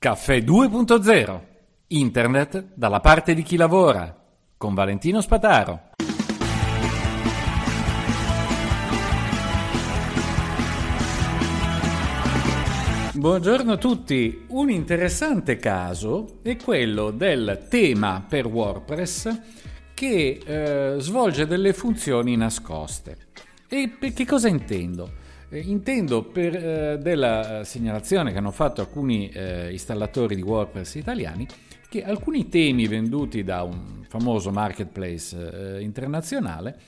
Caffè 2.0. Internet dalla parte di chi lavora. Con Valentino Spataro. Buongiorno a tutti. Un interessante caso è quello del tema per WordPress che eh, svolge delle funzioni nascoste. E che cosa intendo? Eh, intendo per eh, della segnalazione che hanno fatto alcuni eh, installatori di WordPress italiani che alcuni temi venduti da un famoso marketplace eh, internazionale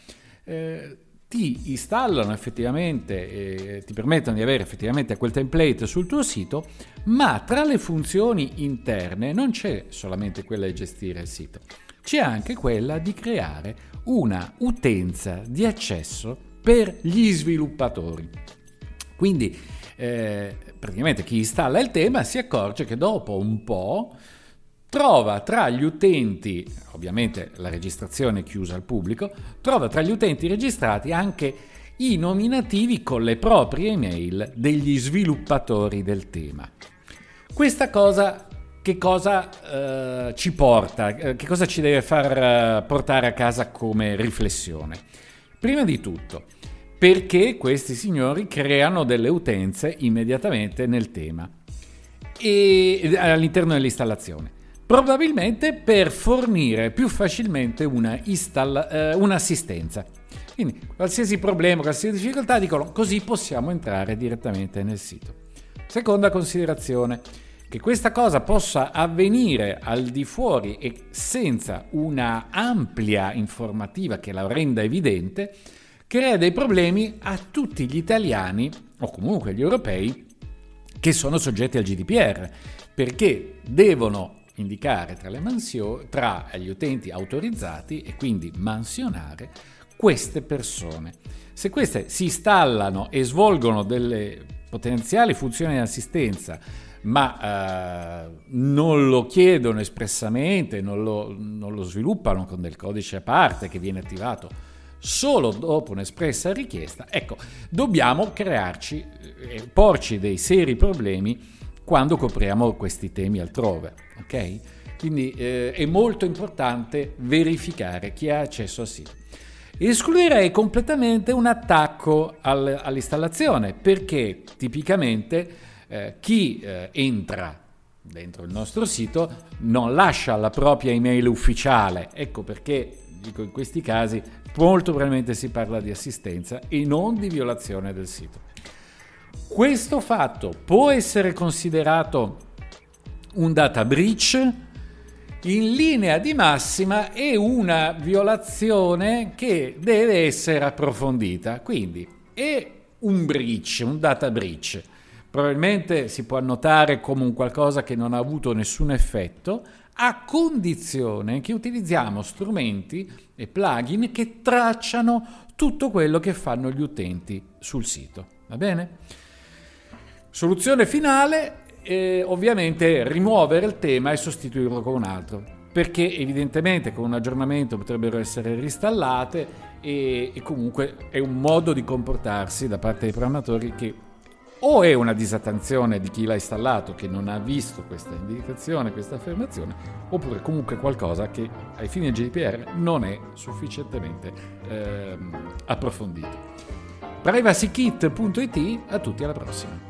eh, ti installano effettivamente ti permettono di avere effettivamente quel template sul tuo sito, ma tra le funzioni interne non c'è solamente quella di gestire il sito, c'è anche quella di creare una utenza di accesso per gli sviluppatori. Quindi eh, praticamente chi installa il tema si accorge che dopo un po' trova tra gli utenti, ovviamente la registrazione è chiusa al pubblico, trova tra gli utenti registrati anche i nominativi con le proprie email degli sviluppatori del tema. Questa cosa che cosa eh, ci porta, eh, che cosa ci deve far eh, portare a casa come riflessione? Prima di tutto, perché questi signori creano delle utenze immediatamente nel tema e all'interno dell'installazione probabilmente per fornire più facilmente una installa, eh, un'assistenza. Quindi qualsiasi problema, qualsiasi difficoltà dicono così possiamo entrare direttamente nel sito. Seconda considerazione, che questa cosa possa avvenire al di fuori e senza una ampia informativa che la renda evidente, crea dei problemi a tutti gli italiani o comunque gli europei che sono soggetti al GDPR, perché devono indicare tra, mansio- tra gli utenti autorizzati e quindi mansionare queste persone. Se queste si installano e svolgono delle potenziali funzioni di assistenza, ma eh, non lo chiedono espressamente, non lo, non lo sviluppano con del codice a parte che viene attivato solo dopo un'espressa richiesta, ecco, dobbiamo crearci, eh, porci dei seri problemi quando copriamo questi temi altrove. Ok? Quindi eh, è molto importante verificare chi ha accesso al sito. Escluderei completamente un attacco al, all'installazione perché tipicamente eh, chi eh, entra dentro il nostro sito non lascia la propria email ufficiale. Ecco perché dico in questi casi molto probabilmente si parla di assistenza e non di violazione del sito. Questo fatto può essere considerato un data breach in linea di massima è una violazione che deve essere approfondita. Quindi è un breach, un data breach. Probabilmente si può annotare come un qualcosa che non ha avuto nessun effetto, a condizione che utilizziamo strumenti e plugin che tracciano tutto quello che fanno gli utenti sul sito. Va bene? Soluzione finale, eh, ovviamente rimuovere il tema e sostituirlo con un altro, perché evidentemente con un aggiornamento potrebbero essere ristallate e, e comunque è un modo di comportarsi da parte dei programmatori che o è una disattenzione di chi l'ha installato che non ha visto questa indicazione, questa affermazione, oppure comunque qualcosa che ai fini del GDPR non è sufficientemente ehm, approfondito. PrivacyKit.it, a tutti alla prossima.